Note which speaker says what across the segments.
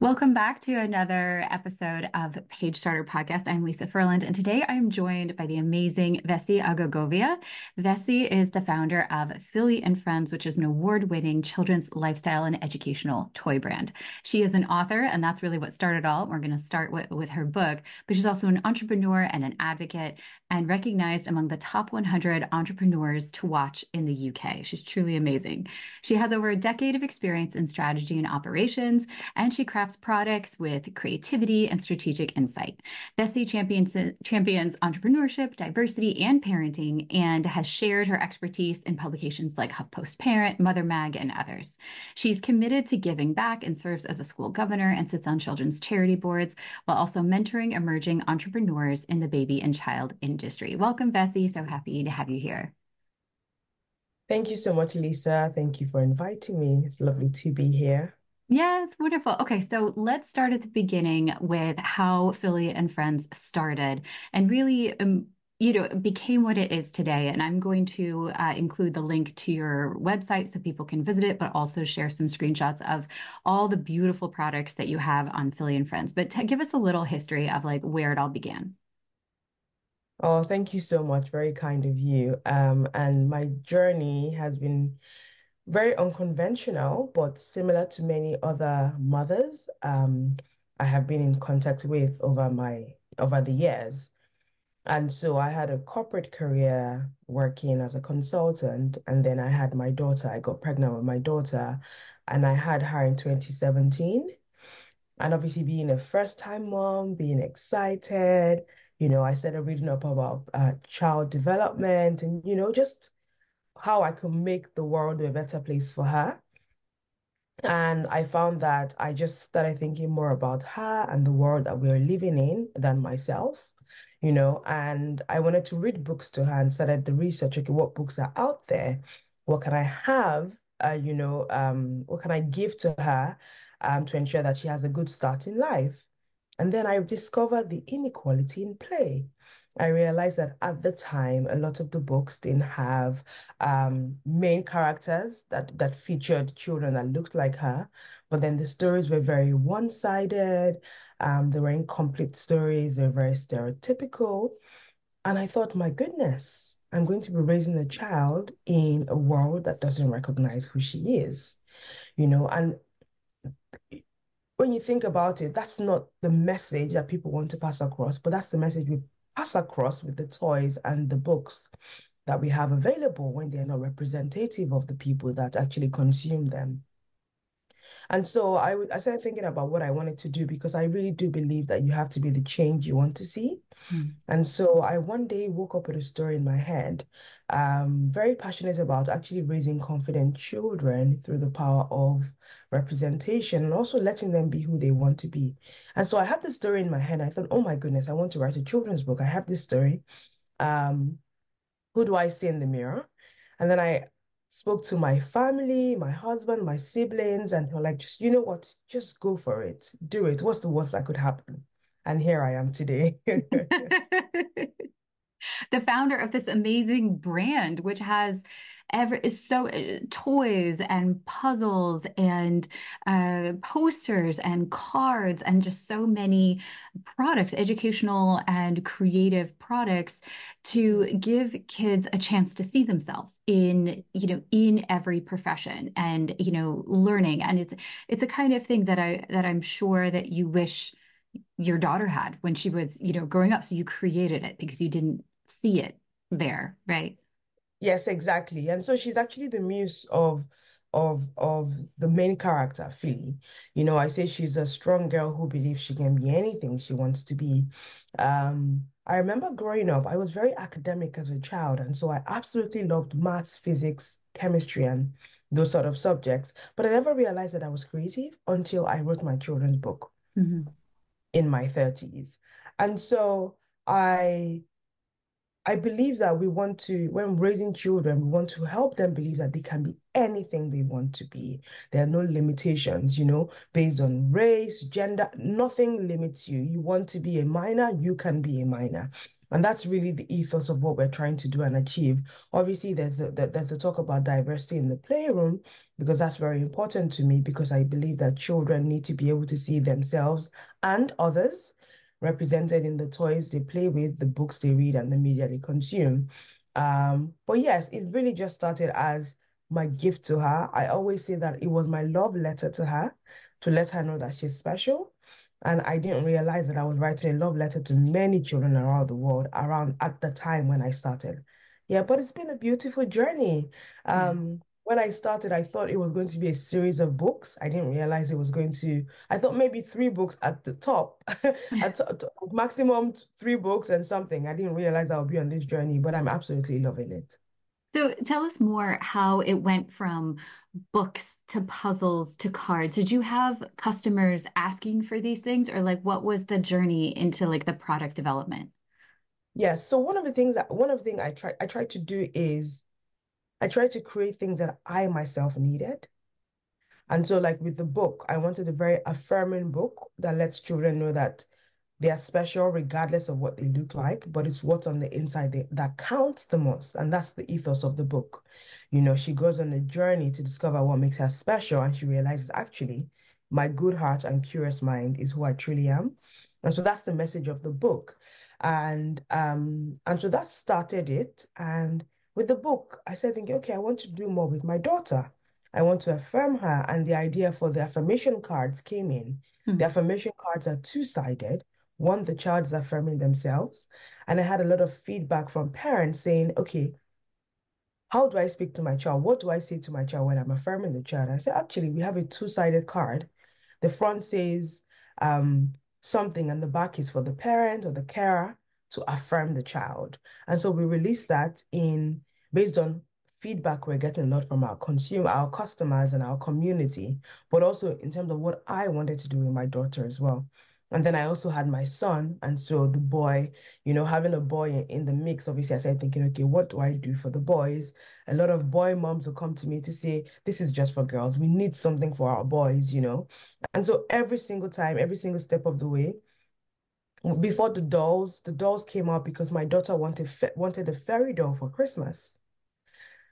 Speaker 1: Welcome back to another episode of Page Starter Podcast. I'm Lisa Furland, and today I'm joined by the amazing Vese Aghoghovbia. Vese is the founder of Philly and Friends, which is an award-winning children's lifestyle and educational toy brand. She is an author, and that's really what started all. We're going to start with, with her book, but she's also an entrepreneur and an advocate, and recognized among the top 100 entrepreneurs to watch in the UK. She's truly amazing. She has over a decade of experience in strategy and operations, and she crafts crafts products with creativity and strategic insight. Vese champions, champions entrepreneurship, diversity, and parenting, and has shared her expertise in publications like HuffPost Parent, Mother Mag, and others. She's committed to giving back and serves as a school governor and sits on children's charity boards while also mentoring emerging entrepreneurs in the baby and child industry. Welcome, Vese. So happy to have you here.
Speaker 2: Thank you so much, Lisa. Thank you for inviting me. It's lovely to be here.
Speaker 1: Yes, wonderful. Okay, so let's start at the beginning with how Philly and Friends started and really, um, you know, became what it is today. And I'm going to uh, include the link to your website so people can visit it, but also share some screenshots of all the beautiful products that you have on Philly and Friends. But give us a little history of like where it all began.
Speaker 2: Oh, thank you so much. Very kind of you. Um, and my journey has been very unconventional, but similar to many other mothers um, I have been in contact with over my over the years. And so I had a corporate career working as a consultant, and then I had my daughter. I got pregnant with my daughter, and I had her in 2017. And obviously, being a first-time mom, being excited, you know, I started reading up about uh, child development and, you know, just how I could make the world a better place for her. And I found that I just started thinking more about her and the world that we're living in than myself, you know. And I wanted to read books to her and started the research. Okay, what books are out there? What can I have? Uh, you know, um, what can I give to her um, to ensure that she has a good start in life? And then I discovered the inequality in play. I realized that at the time, a lot of the books didn't have um, main characters that, that featured children that looked like her, but then the stories were very one-sided. Um, they were incomplete stories. They were very stereotypical. And I thought, my goodness, I'm going to be raising a child in a world that doesn't recognize who she is, you know, and when you think about it, that's not the message that people want to pass across, but that's the message we pass across with the toys and the books that we have available when they're not representative of the people that actually consume them. And so I, I started thinking about what I wanted to do because I really do believe that you have to be the change you want to see. Mm. And so I one day woke up with a story in my head, um, very passionate about actually raising confident children through the power of representation and also letting them be who they want to be. And so I had this story in my head. I thought, oh my goodness, I want to write a children's book. I have this story. Um, who do I see in the mirror? And then I spoke to my family, my husband, my siblings, and they're like, just, you know what, just go for it. Do it. What's the worst that could happen? And here I am today.
Speaker 1: the founder of this amazing brand, which has ever is so uh, toys and puzzles and uh, posters and cards and just so many products, educational and creative products to give kids a chance to see themselves in you know in every profession and you know learning. And it's it's a kind of thing that I that I'm sure that you wish your daughter had when she was you know growing up. So you created it because you didn't see it there right
Speaker 2: Yes, exactly. And so she's actually the muse of of of the main character, Philly. You know, I say she's a strong girl who believes she can be anything she wants to be. Um, I remember growing up, I was very academic as a child, and so I absolutely loved maths, physics, chemistry, and those sort of subjects. But I never realized that I was creative until I wrote my children's book mm-hmm. in my 30s. And so I I believe that we want to, when raising children, we want to help them believe that they can be anything they want to be. There are no limitations, you know, based on race, gender, nothing limits you. You want to be a miner, you can be a miner. And that's really the ethos of what we're trying to do and achieve. Obviously, there's a, there's a talk about diversity in the playroom because that's very important to me because I believe that children need to be able to see themselves and others represented in the toys they play with, the books they read, and the media they consume. Um, but yes, it really just started as my gift to her. I always say that it was my love letter to her to let her know that she's special. And I didn't realize that I was writing a love letter to many children around the world around at the time when I started. Yeah, but it's been a beautiful journey. Um, when I started, I thought it was going to be a series of books. I didn't realize it was going to, I thought maybe three books at the top, at maximum three books and something. I didn't realize I would be on this journey, but I'm absolutely loving it.
Speaker 1: So tell us more how it went from books to puzzles to cards. Did you have customers asking for these things or like what was the journey into like the product development?
Speaker 2: Yes. So one of the things that one of the things I try I try to do is I tried to create things that I myself needed. And so like with the book, I wanted a very affirming book that lets children know that they are special regardless of what they look like, but it's what's on the inside that, that counts the most. And that's the ethos of the book. You know, she goes on a journey to discover what makes her special, and she realizes actually, my good heart and curious mind is who I truly am. And so that's the message of the book. And um, and so that started it. And with the book, I said, thinking, okay, I want to do more with my daughter. I want to affirm her. And the idea for the affirmation cards came in. Mm-hmm. The affirmation cards are two-sided. One, the child is affirming themselves. And I had a lot of feedback from parents saying, okay, how do I speak to my child? What do I say to my child when I'm affirming the child? I said, actually, we have a two-sided card. The front says um, something and the back is for the parent or the carer to affirm the child. And so we released that in based on feedback we're getting a lot from our consumer, our customers and our community, but also in terms of what I wanted to do with my daughter as well. And then I also had my son. And so the boy, you know, having a boy in the mix, obviously, I started thinking, okay, what do I do for the boys? A lot of boy moms will come to me to say, this is just for girls. We need something for our boys, you know? And so every single time, every single step of the way, before the dolls, the dolls came out because my daughter wanted wanted a fairy doll for Christmas.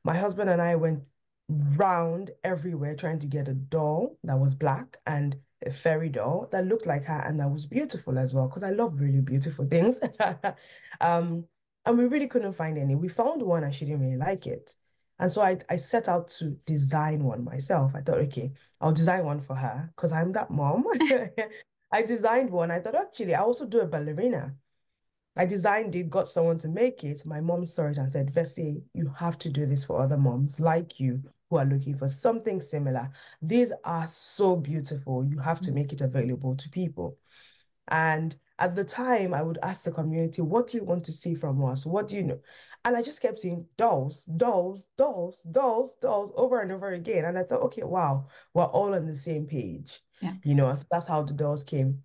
Speaker 2: My husband and I went round everywhere trying to get a doll that was black and a fairy doll that looked like her and that was beautiful as well because I love really beautiful things. um, and we really couldn't find any. We found one and she didn't really like it. And so I, I set out to design one myself. I thought, okay, I'll design one for her because I'm that mom. I designed one. I thought, actually, I also do a ballerina. I designed it, got someone to make it. My mom saw it and said, Vese, you have to do this for other moms like you who are looking for something similar. These are so beautiful. You have to mm. make it available to people. And at the time, I would ask the community, what do you want to see from us? What do you know? And I just kept seeing dolls, dolls, dolls, dolls, dolls over and over again. And I thought, okay, wow, we're all on the same page. You know, that's how the doors came,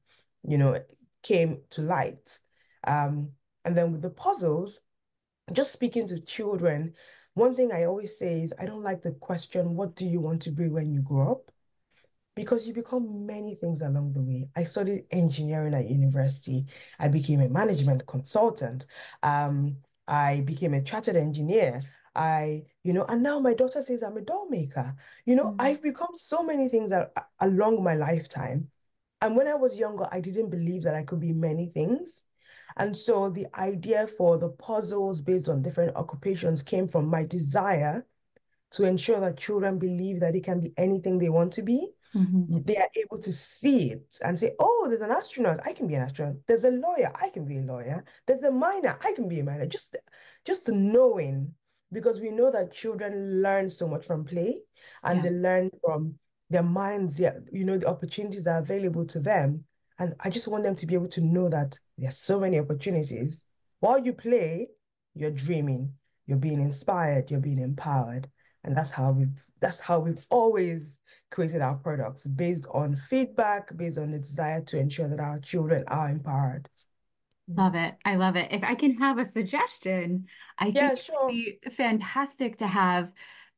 Speaker 2: you know, came to light. Um, and then with the puzzles, just speaking to children, one thing I always say is I don't like the question, what do you want to be when you grow up? Because you become many things along the way. I studied engineering at university. I became a management consultant. Um, I became a chartered engineer. I, you know, and now my daughter says I'm a doll maker. You know, mm-hmm. I've become so many things that, along my lifetime. And when I was younger, I didn't believe that I could be many things. And so the idea for the puzzles based on different occupations came from my desire to ensure that children believe that they can be anything they want to be. Mm-hmm. They are able to see it and say, oh, there's an astronaut, I can be an astronaut. There's a lawyer, I can be a lawyer. There's a miner, I can be a miner. Just, just knowing, because we know that children learn so much from play and yeah. they learn from their minds, yeah, you know, the opportunities are available to them. And I just want them to be able to know that there's so many opportunities. While you play, you're dreaming, you're being inspired, you're being empowered. And that's how we've that's how we've always created our products based on feedback, based on the desire to ensure that our children are empowered.
Speaker 1: Love it. I love it. If I can have a suggestion, I think yeah, sure. it'd be fantastic to have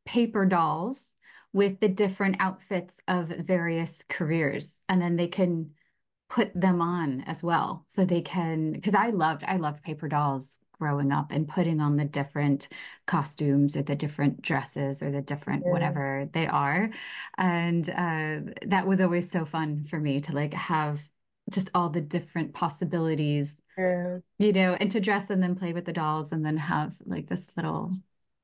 Speaker 1: paper dolls with the different outfits of various careers. And then they can put them on as well so they can because I loved I loved paper dolls growing up and putting on the different costumes or the different dresses or the different yeah. whatever they are and uh, that was always so fun for me to like have just all the different possibilities yeah. you know and to dress and then play with the dolls and then have like this little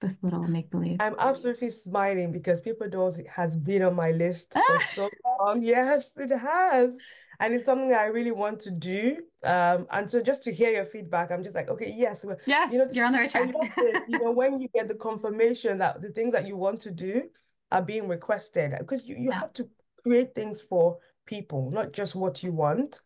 Speaker 1: this little make believe.
Speaker 2: I'm absolutely smiling because Paper Dolls has been on my list for so long. Yes, it has. And it's something I really want to do. Um, and so just to hear your feedback, I'm just like, okay, yes,
Speaker 1: well, yes, you know, you're on the right track.
Speaker 2: you know, when you get the confirmation that the things that you want to do are being requested, because you, you yeah. have to create things for people, not just what you want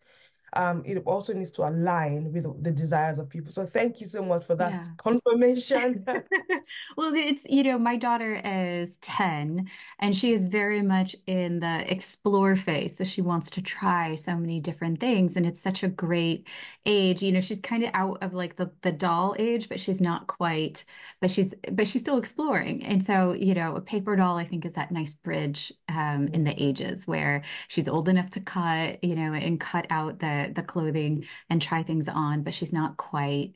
Speaker 2: um, it also needs to align with the desires of people. So thank you so much for that yeah. confirmation.
Speaker 1: well, it's, you know, my daughter is 10 and she is very much in the explore phase. So she wants to try so many different things. And it's such a great age. You know, she's kind of out of like the, the doll age, but she's not quite, but she's, but she's still exploring. And so, you know, a paper doll, I think is that nice bridge um, in the ages where she's old enough to cut, you know, and cut out the, the clothing and try things on, but she's not quite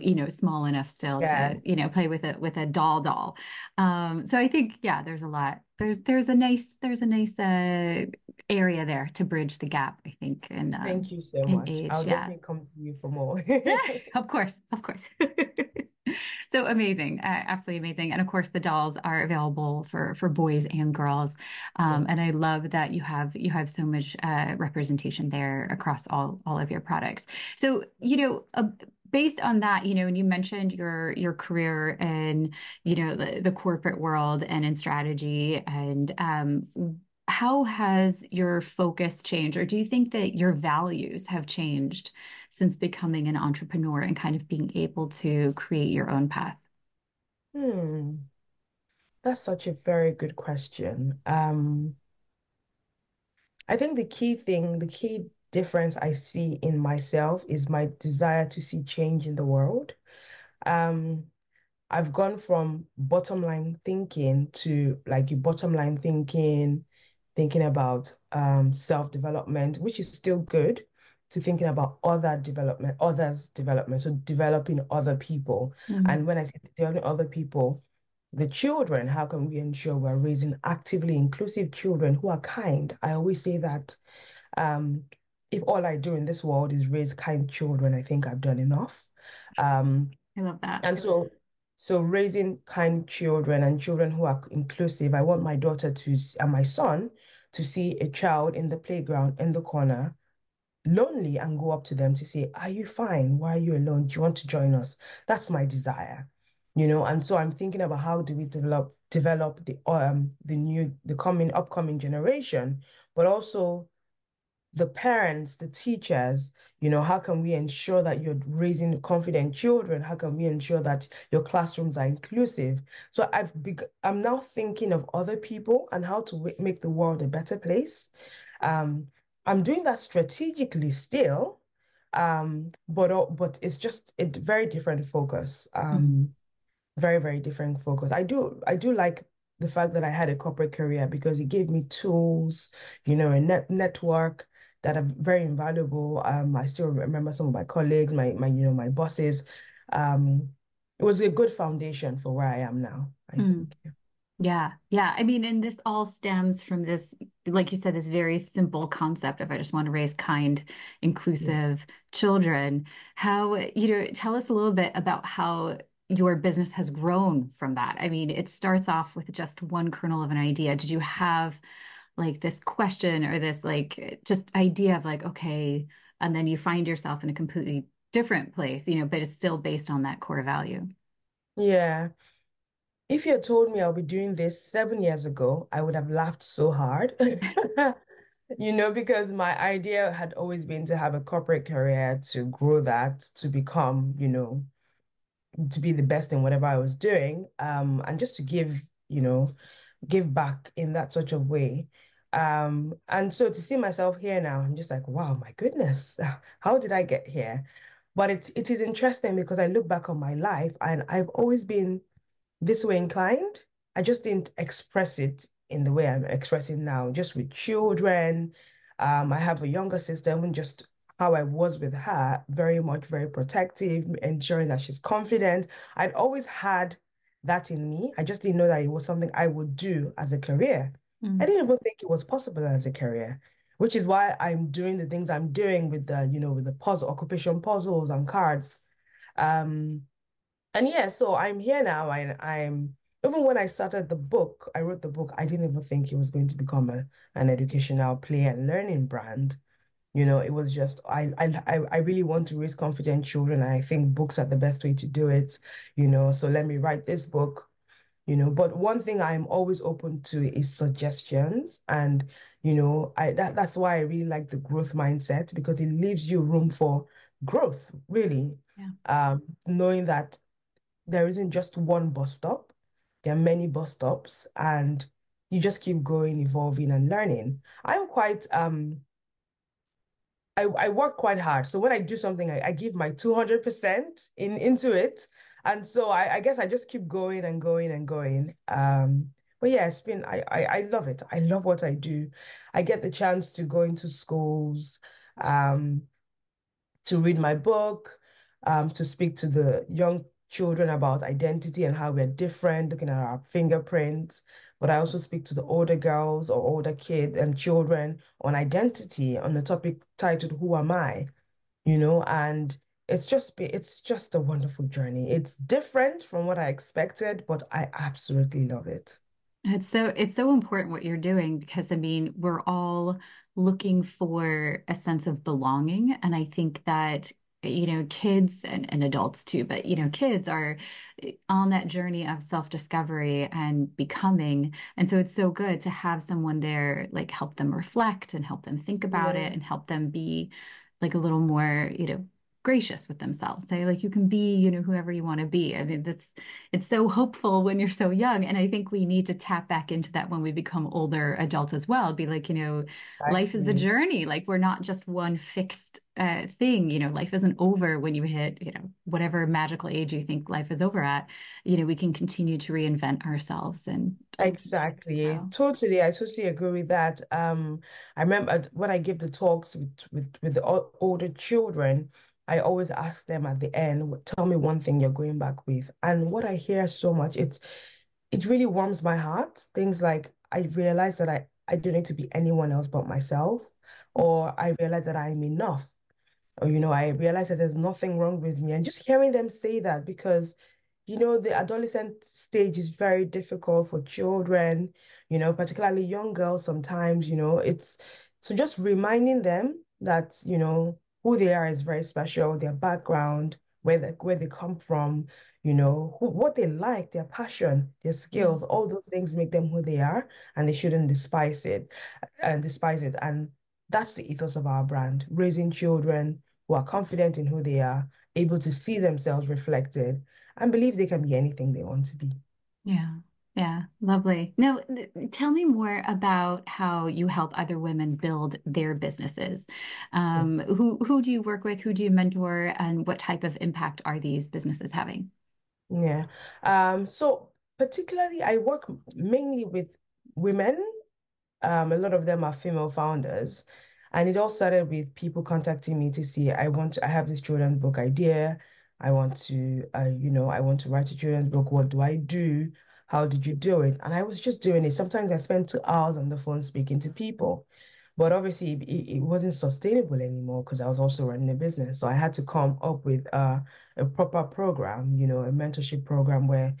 Speaker 1: you know small enough still yeah. to you know play with it with a doll doll. Um so i think yeah there's a lot. There's there's a nice there's a nice uh area there to bridge the gap i think and
Speaker 2: um, thank you so much. age, i'll yeah. definitely come to you for more.
Speaker 1: Of course of course so amazing, uh, absolutely amazing. And of course, the dolls are available for for boys and girls. Um, and I love that you have you have so much uh, representation there across all all of your products. So you know. Uh, based on that you know and you mentioned your your career in you know the, the corporate world and in strategy and um, how has your focus changed or do you think that your values have changed since becoming an entrepreneur and kind of being able to create your own path?
Speaker 2: Hmm. That's such a very good question. Um i think the key thing the key difference i see in myself is my desire to see change in the world. Um I've gone from bottom line thinking to like you bottom line thinking thinking about um, self-development, which is still good, to thinking about other development, others' development, so developing other people. Mm-hmm. And when I say developing other people, the children, how can we ensure we're raising actively inclusive children who are kind? I always say that um, if all I do in this world is raise kind children, I think I've done enough.
Speaker 1: Um, I love that.
Speaker 2: And so so raising kind children and children who are inclusive, I want my daughter to and my son to see a child in the playground in the corner lonely and go up to them to say, Are you fine? Why are you alone? Do you want to join us? That's my desire. You know, and so I'm thinking about how do we develop develop the um the new the coming upcoming generation, but also the parents, the teachers, you know, how can we ensure that you're raising confident children? How can we ensure that your classrooms are inclusive? So I've beg- I'm now thinking of other people and how to make the world a better place. Um, I'm doing that strategically still, um, but uh, but it's just a very different focus. Um, mm-hmm. Very very different focus. I do I do like the fact that I had a corporate career because it gave me tools, you know, a net network that are very invaluable. Um, I still remember some of my colleagues, my my you know my bosses. Um, it was a good foundation for where I am now. I mm. think.
Speaker 1: Yeah, yeah. I mean, and this all stems from this, like you said, this very simple concept of I just want to raise kind, inclusive yeah. children. How, you know, tell us a little bit about how your business has grown from that. I mean, it starts off with just one kernel of an idea. Did you have like this question or this like just idea of like okay and then you find yourself in a completely different place you know but it's still based on that core value
Speaker 2: yeah if you had told me I'll be doing this seven years ago, I would have laughed so hard. you know, because my idea had always been to have a corporate career, to grow that, to become, you know, to be the best in whatever I was doing, um, and just to give, you know, give back in that sort of way. Um, and so to see myself here now, I'm just like, wow, my goodness, how did I get here? But it it is interesting because I look back on my life and I've always been this way inclined. I just didn't express it in the way I'm expressing now, just with children, Um, I have a younger sister, and just how I was with her, very much very protective, ensuring that she's confident. I'd always had that in me. I just didn't know that it was something I would do as a career. I
Speaker 1: Mm.
Speaker 2: didn't even think it was possible as a career, which is why I'm doing the things I'm doing with the, you know, with the puzzle, occupation puzzles and cards. Um, and yeah, so I'm here now and I'm even when I started the book, I wrote the book, I didn't even think it was going to become a, an educational play and learning brand. You know, it was just I I I really want to raise confident children, and I think books are the best way to do it, you know. So let me write this book, you know. But one thing I'm always open to is suggestions. And, you know, I that that's why I really like the growth mindset because it leaves you room for growth, really.
Speaker 1: Yeah.
Speaker 2: Um, knowing that there isn't just one bus stop, there are many bus stops, and you just keep going, evolving, and learning. I'm quite um I, I work quite hard. So when I do something, I, I give my 200% in into it. And so I, I guess I just keep going and going and going. Um, but yeah, it's been I, I I love it. I love what I do. I get the chance to go into schools, um, to read my book, um, to speak to the young children about identity and how we're different, looking at our fingerprints. But I also speak to the older girls or older kids and children on identity on the topic titled Who Am I? You know, and it's just be, it's just a wonderful journey. It's different from what I expected, but I absolutely love it.
Speaker 1: It's so it's so important what you're doing because I mean, we're all looking for a sense of belonging. And I think that, you know, kids and, and adults too, but you know, kids are on that journey of self-discovery and becoming. And so it's so good to have someone there like help them reflect and help them think about it and help them be like a little more, you know, gracious with themselves. Say like you can be, you know, whoever you want to be. I mean, that's it's so hopeful when you're so young. And I think we need to tap back into that when we become older adults as well. Be like, you know, life is a journey. Like we're not just one fixed uh, thing. You know, life isn't over when you hit, you know, whatever magical age you think life is over at. You know, we can continue to reinvent ourselves and and continue to
Speaker 2: Exactly. Totally. I totally agree with that. Um, I remember when I give the talks with with with the older children, I always ask them at the end, tell me one thing you're going back with. And what I hear so much, it's it really warms my heart. Things like I realize that I I don't need to be anyone else but myself, or I realize that I'm enough or you know, I realize that there's nothing wrong with me. And just hearing them say that because, you know, the adolescent stage is very difficult for children, you know, particularly young girls sometimes, you know, it's so just reminding them that, you know, who they are is very special, their background, where they, where they come from, you know, who, what they like, their passion, their skills, mm-hmm. all those things make them who they are, and they shouldn't despise it and despise it. And that's the ethos of our brand, raising children who are confident in who they are, able to see themselves reflected, and believe they can be anything they want to be.
Speaker 1: Yeah. Yeah. Lovely. Now, tell me more about how you help other women build their businesses. Um, who who do you work with? Who do you mentor? And what type of impact are these businesses having?
Speaker 2: Yeah. Um, so particularly I work mainly with women Um, a lot of them are female founders. And it all started with people contacting me to see, I want to, I have this children's book idea. I want to, uh, you know, I want to write a children's book. What do I do? How did you do it? And I was just doing it. Sometimes I spent two hours on the phone speaking to people. But obviously it, it wasn't sustainable anymore because I was also running a business. So I had to come up with uh, a proper program, you know, a mentorship program where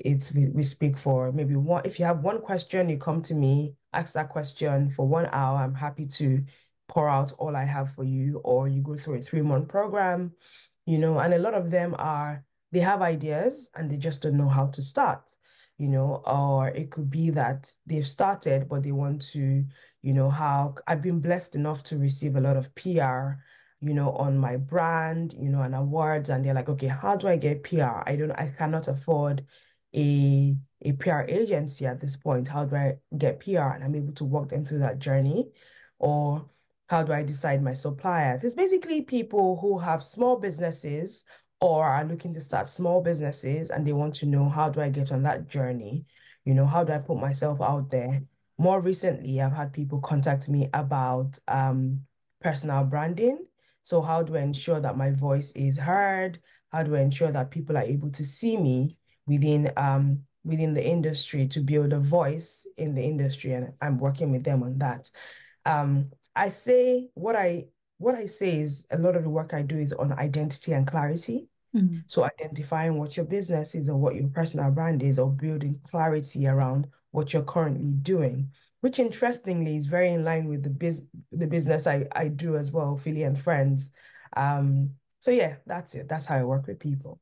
Speaker 2: it's we, we speak for maybe one if you have one question you come to me ask that question for one hour i'm happy to pour out all i have for you or you go through a three month program you know and a lot of them are they have ideas and they just don't know how to start you know or it could be that they've started but they want to you know how I've been blessed enough to receive a lot of PR you know, on my brand, you know, and awards. And they're like, okay, how do I get PR? I don't, I cannot afford a a PR agency at this point? How do I get PR? And I'm able to walk them through that journey. Or how do I decide my suppliers? It's basically people who have small businesses or are looking to start small businesses and they want to know how do I get on that journey? You know, how do I put myself out there? more recently, I've had people contact me about um, personal branding. So, how do I ensure that my voice is heard? How do I ensure that people are able to see me within um, within the industry to build a voice in the industry? And I'm working with them on that. Um, I say what I what I say is a lot of the work I do is on identity and clarity.
Speaker 1: Mm-hmm.
Speaker 2: So identifying what your business is or what your personal brand is, or building clarity around what you're currently doing, which interestingly is very in line with the biz the business I, I do as well, Philly and Friends. Um, so yeah, that's it. That's how I work with people.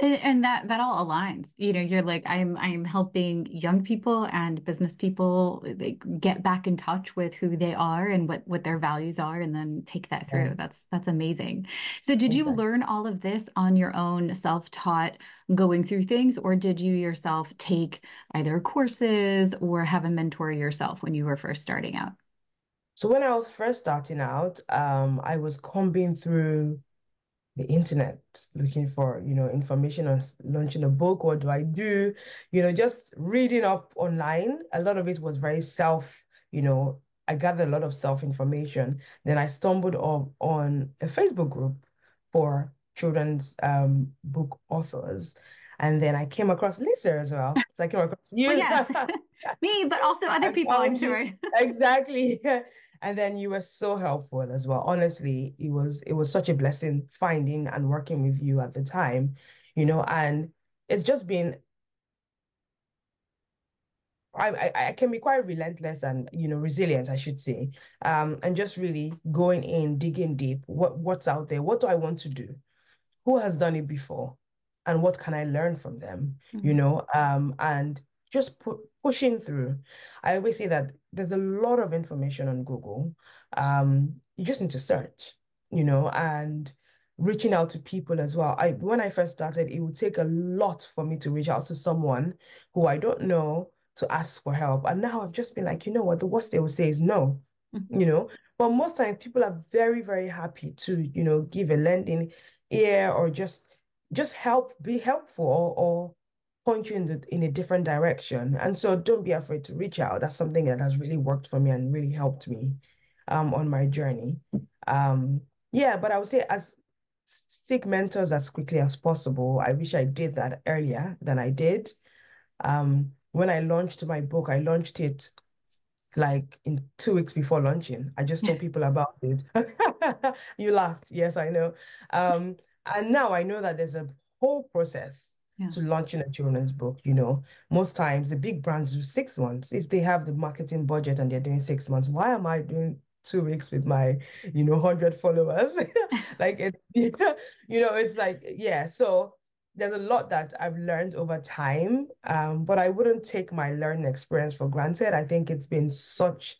Speaker 1: And, and that that all aligns. You know, you're like I'm I'm helping young people and business people like, get back in touch with who they are and what what their values are, and then take that through. That's that's amazing. So, did you learn all of this on your own, self-taught, going through things, or did you yourself take either courses or have a mentor yourself when you were first starting out?
Speaker 2: So when I was first starting out, um, I was combing through the internet looking for, you know, information on launching a book. What do I do? You know, just reading up online. A lot of it was very self, you know, I gathered a lot of self-information. Then I stumbled up on a Facebook group for children's um, book authors. And then I came across Lisa as well. So I came across you.
Speaker 1: Well, yes, me, but also other people, I'm sure.
Speaker 2: exactly. And then you were so helpful as well. Honestly, it was it was such a blessing finding and working with you at the time, you know, and it's just been I, I, I can be quite relentless and you know resilient I should say um and just really going in digging deep what what's out there what do I want to do who has done it before and what can I learn from them mm-hmm. you know um and just put pushing through. I always say that there's a lot of information on Google. Um, you just need to search, you know, and reaching out to people as well. I when I first started, it would take a lot for me to reach out to someone who I don't know to ask for help. And now I've just been like, you know what, the worst they will say is no, mm-hmm. you know. But most times people are very, very happy to, you know, give a lending ear or just just help, be helpful or, or point you in the in a different direction. And so don't be afraid to reach out. That's something that has really worked for me and really helped me um on my journey. Um yeah, but I would say as seek mentors as quickly as possible. I wish I did that earlier than I did. Um when I launched my book, I launched it like in two weeks before launching. I just told people about it. you laughed. Yes, I know. Um, and now I know that there's a whole process yeah. to launching a children's book. You know, most times the big brands do six months. If they have the marketing budget and they're doing six months, why am I doing two weeks with my, you know, hundred followers? like it, you know, it's like yeah. So there's a lot that I've learned over time, um, but I wouldn't take my learning experience for granted. I think it's been such,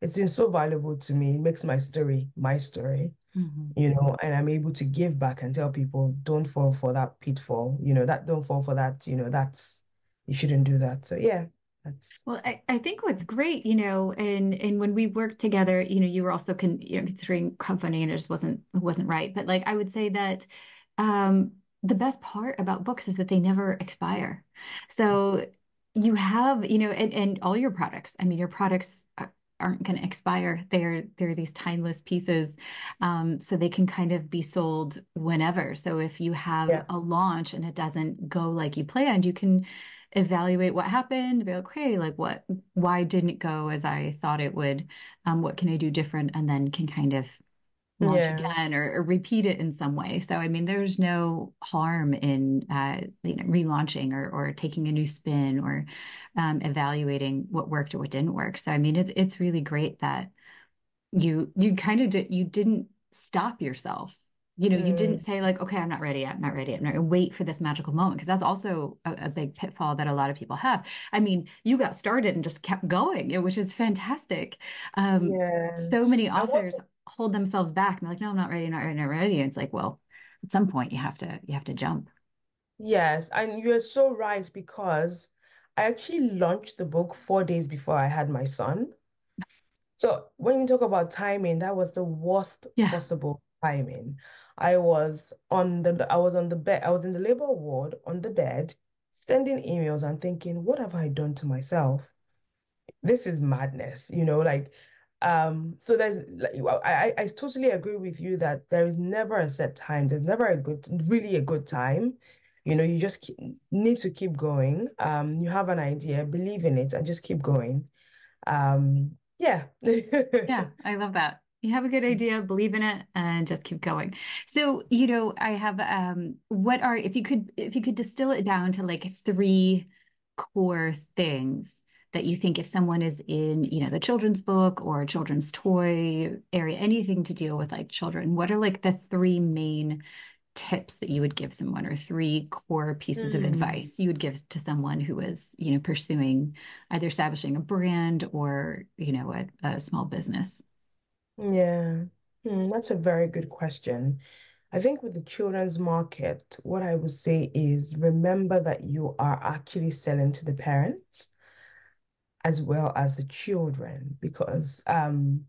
Speaker 2: it's been so valuable to me. It makes my story my story mm-hmm. you know, and I'm able to give back and tell people don't fall for that pitfall, you know, that don't fall for that, you know, that's you shouldn't do that. So yeah. That's...
Speaker 1: Well, I, I think what's great, you know, and and when we worked together, you know, you were also con you know considering crowdfunding and it just wasn't wasn't right. But like I would say that um the best part about books is that they never expire. So you have, you know, and, and all your products, I mean, your products aren't going to expire. They're they're these timeless pieces, um, so they can kind of be sold whenever. So if you have yeah. a launch and it doesn't go like you planned, you can evaluate what happened. Be like, okay, like what? Why didn't it go as I thought it would? Um, what can I do different? And then can kind of launch yeah. again or, or, repeat it in some way. So I mean, there's no harm in uh, you know relaunching or or taking a new spin or um, evaluating what worked or what didn't work. So I mean, it's it's really great that you you kind of did you didn't stop yourself. You know, mm. you didn't mm. say like, okay, I'm not ready yet. I'm not ready yet. I'm not wait for this magical moment because that's also a, a, big pitfall that a lot of people have. I mean, you got started and just kept going, which is fantastic. Um, yes. So many authors hold themselves back and they're like, no, I'm not ready, not ready, not ready. And it's like, well, at some point you have to you have to jump.
Speaker 2: Yes, and you're so right because I actually launched the book four days before I had my son. So when you talk about timing, that was the worst yeah. possible timing. I was on the I was on the bed, I was in the labor ward on the bed, sending emails and thinking, what have I done to myself? this is madness, you know, like um so there's I I totally agree with you that there is never a set time. There's never a good really a good time. You know, you just keep, need to keep going. Um, you have an idea, believe in it, and just keep going. Um, yeah.
Speaker 1: Yeah, I love that. You have a good idea, believe in it, and just keep going. So, you know, I have um what are if you could if you could distill it down to like three core things that you think if someone is in, you know, the children's book or children's toy area, anything to deal with like children, what are like the three main tips that you would give someone or three core pieces of
Speaker 2: Mm,
Speaker 1: advice you would give to someone who is, you know, pursuing either establishing a brand or, you know, a, a small business?
Speaker 2: yeah. Hmm, that's a very good question. I think with the children's market, what I would say is remember that you are actually selling to the parents as well as the children because um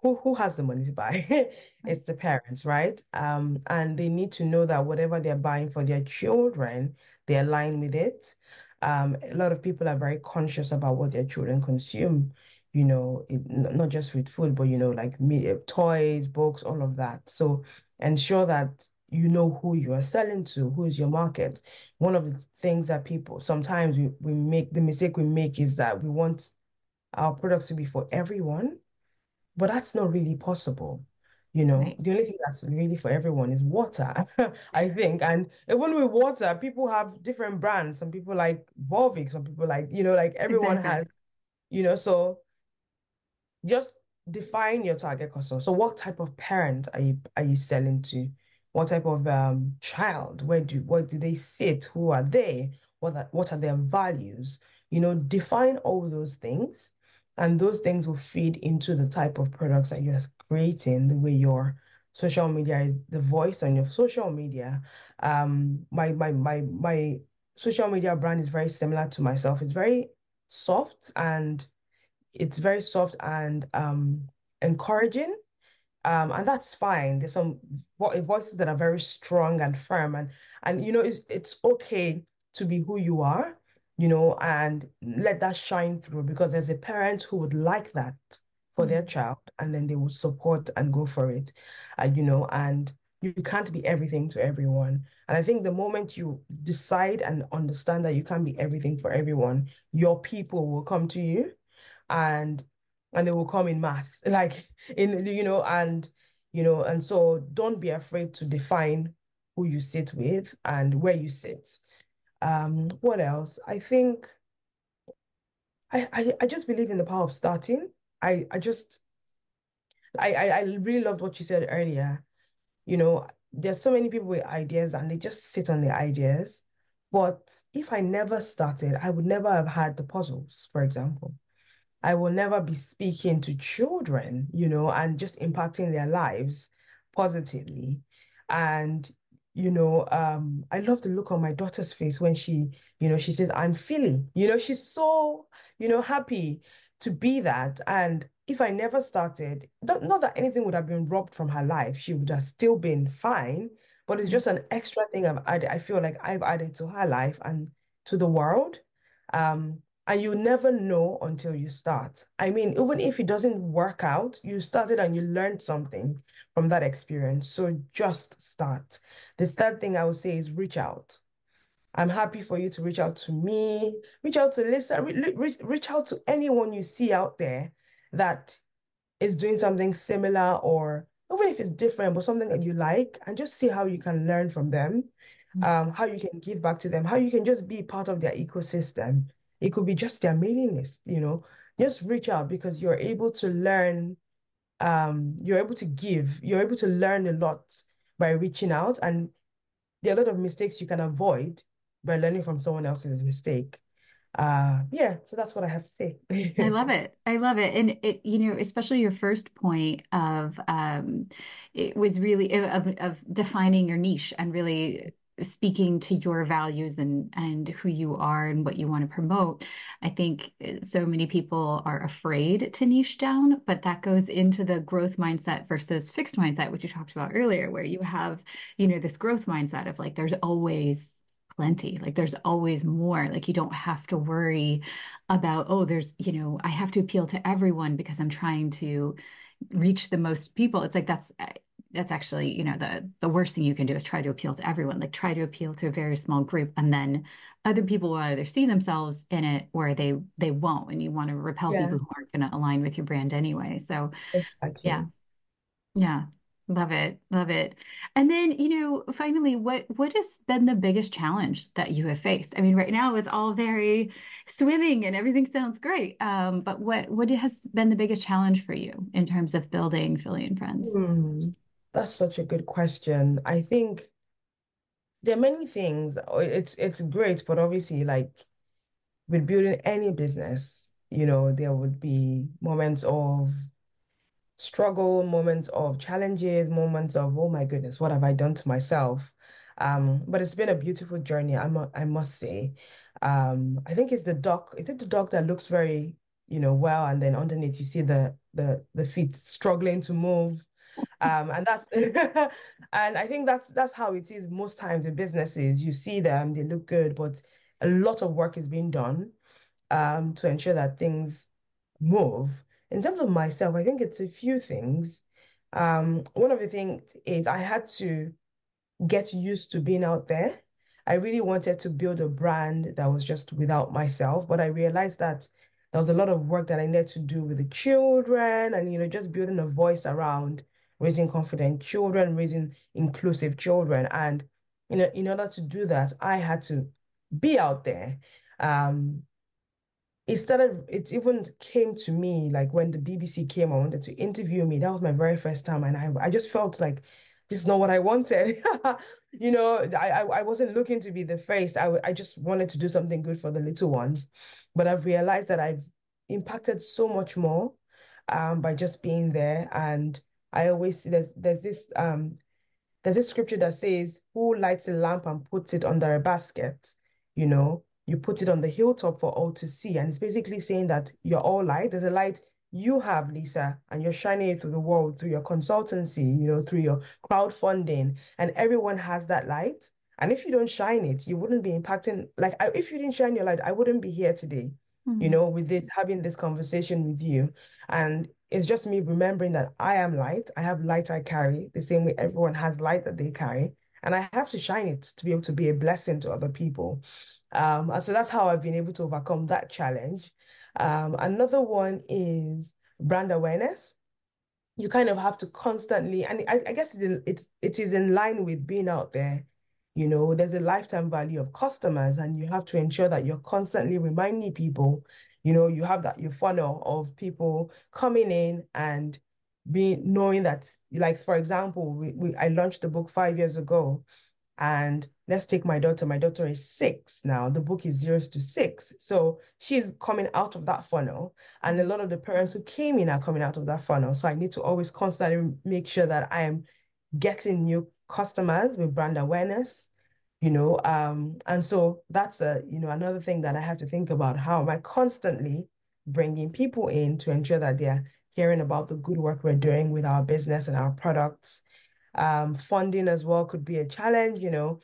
Speaker 2: who who has the money to buy? It's the parents, right? Um, and they need to know that whatever they're buying for their children, they align with it. Um, a lot of people are very conscious about what their children consume, you know, it, not just with food, but you know, like media, toys, books, all of that. So ensure that you know who you are selling to, who is your market. One of the things that people sometimes we, we make the mistake we make is that we want our products to be for everyone but that's not really possible. You know,
Speaker 1: Right.
Speaker 2: the only thing that's really for everyone is water, I think. And even with water, people have different brands. Some people like Volvic, some people like, you know, like everyone has, you know, so just define your target customer. So what type of parent are you are you selling to? What type of um child? Where do what do they sit? Who are they? What are, what are their values? You know, define all those things, and those things will feed into the type of products that you're creating, the way your social media is the voice on your social media. Um, my my my my social media brand is very similar to myself. It's very soft and it's very soft and um encouraging. Um, and that's fine. There's some vo voices that are very strong and firm, and and you know it's it's okay to be who you are, you know, and let that shine through because there's a parent who would like that for their
Speaker 1: Mhm.
Speaker 2: child, and then they will support and go for it, uh, you know, and you can't be everything to everyone. And I think the moment you decide and understand that you can't be everything for everyone, your people will come to you and and they will come in mass like in you know and you know and so don't be afraid to define who you sit with and where you sit. Um what else? I think I I, I just believe in the power of starting. I I just I, I I really loved what you said earlier. You know there's so many people with ideas and they just sit on their ideas. But if I never started I would never have had the puzzles for example I will never be speaking to children, you know, and just impacting their lives positively. And, you know, um, I love the look on my daughter's face when she, you know, she says, I'm feeling, you know, she's so, you know, happy to be that. And if I never started, not, not that anything would have been robbed from her life, she would have still been fine, but it's just an extra thing I've added, I feel like I've added to her life and to the world. Um, and you never know until you start. I mean, even if it doesn't work out, you started and you learned something from that experience. So just start. The third thing I would say is reach out. I'm happy for you to reach out to me, reach out to Lisa, reach, reach out to anyone you see out there that is doing something similar or even if it's different, but something that you like, and just see how you can learn from them, um, how you can give back to them, how you can just be part of their ecosystem. It could be just their mailing list, you know, just reach out because you're able to learn, um, you're able to give, you're able to learn a lot by reaching out. And there are a lot of mistakes you can avoid by learning from someone else's mistake. Uh, yeah, so that's what I have to say.
Speaker 1: I love it. I love it. And it, you know, especially your first point of um it was really of of defining your niche and really speaking to your values and and who you are and what you want to promote. I think uh, so many people are afraid to niche down, but that goes into the growth mindset versus fixed mindset, which you talked about earlier, where you have, you know, this growth mindset of like there's always plenty. Like there's always more. Like you don't have to worry about, oh, there's, you know, I have to appeal to everyone because I'm trying to reach the most people. It's like that's that's actually, you know, the the worst thing you can do is try to appeal to everyone. Like try to appeal to a very small group and then other people will either see themselves in it or they they won't. And you want to repel
Speaker 2: Yeah,
Speaker 1: people who aren't going to align with your brand anyway. So yeah,
Speaker 2: exactly.
Speaker 1: yeah. Love it. Love it. And then, you know, finally, what what has been the biggest challenge that you have faced? I mean, right now it's all very swimming and everything sounds great. Um, but what what has been the biggest challenge for you in terms of building Philly and Friends?
Speaker 2: Hmm, that's such a good question. I think there are many things. Oh, It's it's great, but obviously, like with building any business, you know, there would be moments of struggle, moments of challenges, moments of, oh my goodness, what have I done to myself? Um, but it's been a beautiful journey, I mu I must say. Um, I think it's the dog, is it the dog that looks very, you know, well, and then underneath you see the the the feet struggling to move. Um, and that's and I think that's that's how it is most times in businesses. You see them, they look good, but a lot of work is being done um, to ensure that things move. In terms of myself, I think it's a few things. Um, one of the things is I had to get used to being out there. I really wanted to build a brand that was just without myself, but I realized that there was a lot of work that I needed to do with the children and, you know, just building a voice around raising confident children, raising inclusive children. And, you know, in order to do that, I had to be out there. Um, it started, it even came to me like when the BBC came, I wanted to interview me. That was my very first time. And I, I just felt like this is not what I wanted. You know, I, I, I wasn't looking to be the face. I, I just wanted to do something good for the little ones. But I've realized that I've impacted so much more um, by just being there. And I always see there's, there's this um, there's a scripture that says, Who lights a lamp and puts it under a basket? You know, you put it on the hilltop for all to see. And it's basically saying that you're all light. There's a light you have, Lisa, and you're shining it through the world through your consultancy, you know, through your crowdfunding, and everyone has that light. And if you don't shine it, you wouldn't be impacting. Like, I, if you didn't shine your light, I wouldn't be here today, you
Speaker 1: Mhm.
Speaker 2: know, with this, having this conversation with you. And it's just me remembering that I am light. I have light I carry, the same way everyone has light that they carry. And I have to shine it to be able to be a blessing to other people. Um, and so that's how I've been able to overcome that challenge. Um, another one is brand awareness you kind of have to constantly, and I, I guess it, it, it is in line with being out there. You know, there's a lifetime value of customers, and you have to ensure that you're constantly reminding people, you know, you have that your funnel of people coming in and being knowing that, like, for example, we, we I launched the book five years ago and let's take my daughter. My daughter is six now. The book is zero to six. So she's coming out of that funnel. And a lot of the parents who came in are coming out of that funnel. So I need to always constantly make sure that I am getting new customers with brand awareness, you know. Um, and so that's a, you know, another thing that I have to think about. How am I constantly bringing people in to ensure that they're hearing about the good work we're doing with our business and our products um, funding as well could be a challenge, you know,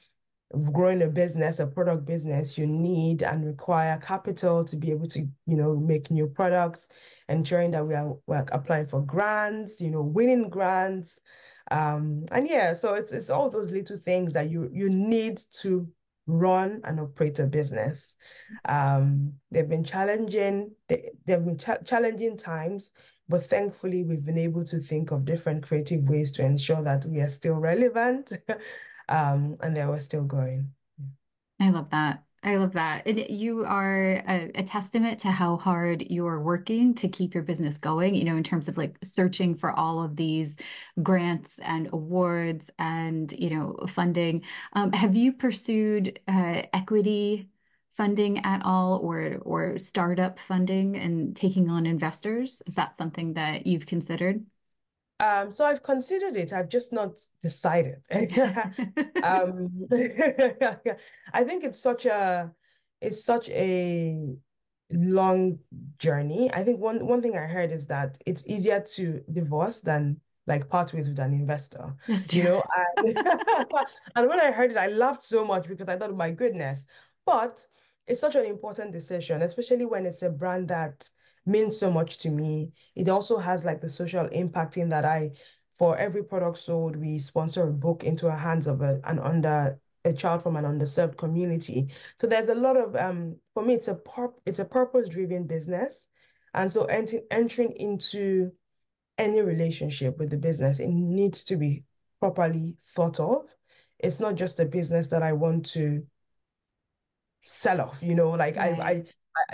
Speaker 2: growing a business, a product business, you need and require capital to be able to, you know, make new products, ensuring that we are we're applying for grants, you know, winning grants. Um, and yeah, so it's it's all those little things that you you need to run and operate a business. Um, they've been challenging, they, they've been ch challenging times, but thankfully, we've been able to think of different creative ways to ensure that we are still relevant um, and that we're still going.
Speaker 1: I love that. I love that. And you are a, a testament to how hard you're working to keep your business going, you know, in terms of like searching for all of these grants and awards and, you know, funding. Um, have you pursued uh, equity funding at all or or startup funding and taking on investors? Is that something that you've considered?
Speaker 2: Um, so I've considered it, I've just not decided. Um, I think it's such a it's such a long journey. I think one one thing I heard is that it's easier to divorce than like part ways with an investor,
Speaker 1: That's
Speaker 2: you know. And, and when I heard it, I laughed so much because I thought, my goodness. But it's such an important decision, especially when it's a brand that means so much to me. It also has like the social impact in that I, for every product sold, we sponsor a book into the hands of a, an under a child from an underserved community. So there's a lot of um for me it's a pur it's a purpose-driven business. And so ent entering into any relationship with the business, it needs to be properly thought of. It's not just a business that I want to sell off, you know, like
Speaker 1: Right.
Speaker 2: I, I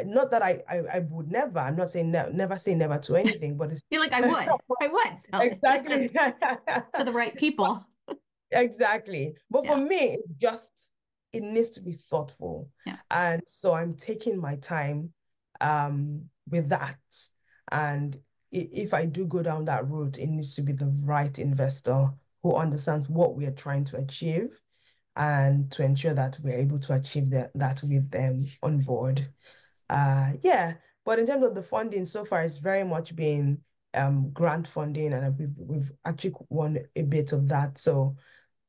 Speaker 2: not that I, I I would never, I'm not saying ne never say never to anything, but it's
Speaker 1: feel like I would. I would it to,
Speaker 2: exactly
Speaker 1: to the right people.
Speaker 2: Exactly. But for me, it's just it needs to be thoughtful.
Speaker 1: Yeah.
Speaker 2: And so I'm taking my time um with that. And if I do go down that route, it needs to be the right investor who understands what we are trying to achieve and to ensure that we're able to achieve that, that with them on board. Uh yeah. But in terms of the funding, so far it's very much been um grant funding and we've we've actually won a bit of that. So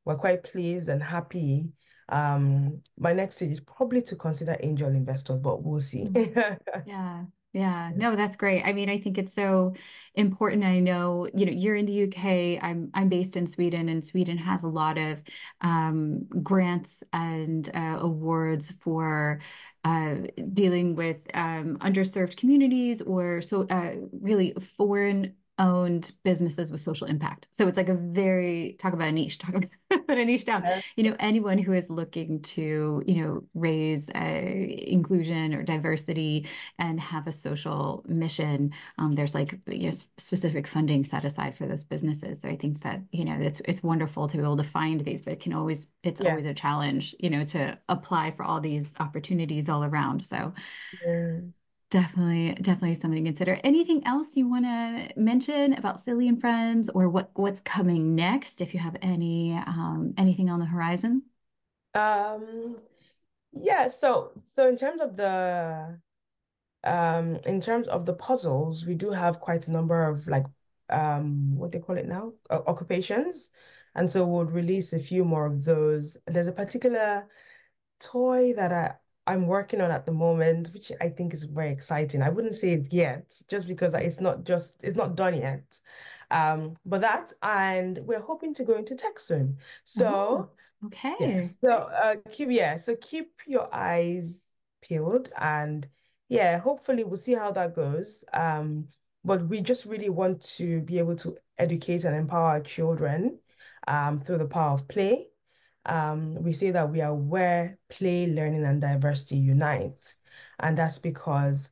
Speaker 2: we're quite pleased and happy. Um, my next stage is probably to consider angel investors, but we'll see.
Speaker 1: Yeah. Yeah. No, that's great. I mean, I think it's so important. I know, you know, you're in the UK. I'm I'm based in Sweden, and Sweden has a lot of um, grants and uh, awards for uh, dealing with um, underserved communities or so uh, really foreign owned businesses with social impact. So it's like a very talk about a niche, talk about a niche down. You know, anyone who is looking to, you know, raise uh, inclusion or diversity and have a social mission, um, there's like you know, specific funding set aside for those businesses. So I think that, you know, it's it's wonderful to be able to find these, but it can always it's always a challenge, you know, to apply for all these opportunities all around. So
Speaker 2: Yeah.
Speaker 1: Definitely, definitely something to consider. Anything else you want to mention about Philly and Friends or what what's coming next, if you have any um anything on the horizon?
Speaker 2: Um, yeah, so so in terms of the um in terms of the puzzles, we do have quite a number of like um what they call it now? Occupations. And so we'll release a few more of those. There's a particular toy that I I'm working on at the moment, which I think is very exciting. I wouldn't say it yet, just because it's not just it's not done yet. Um, but that and we're hoping to go into tech soon.
Speaker 1: Oh,
Speaker 2: So
Speaker 1: okay.
Speaker 2: yes, so uh, keep yeah, so keep your eyes peeled and yeah, hopefully we'll see how that goes. Um, but we just really want to be able to educate and empower our children um through the power of play. Um, we say that we are where play, learning, and diversity unite. And that's because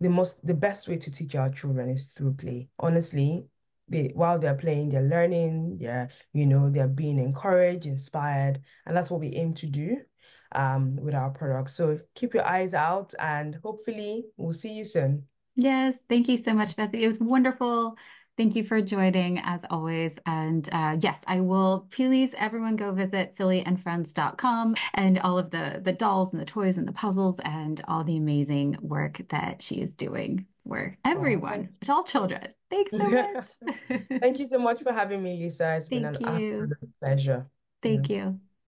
Speaker 2: the most the best way to teach our children is through play. Honestly, they while they're playing, they're learning, they're, you know, they're being encouraged, inspired, and that's what we aim to do um with our products. So keep your eyes out and hopefully we'll see you soon.
Speaker 1: Yes, thank you so much, Vese. It was wonderful. Thank you for joining as always. And uh, yes, I will please everyone go visit phillyandfriends.com and all of the the dolls and the toys and the puzzles and all the amazing work that she is doing for
Speaker 2: Oh, thank
Speaker 1: everyone, all children. Thanks so much.
Speaker 2: Thank you so much for having me, Lisa. It's been an
Speaker 1: you.
Speaker 2: absolute pleasure. Yeah.
Speaker 1: Thank you.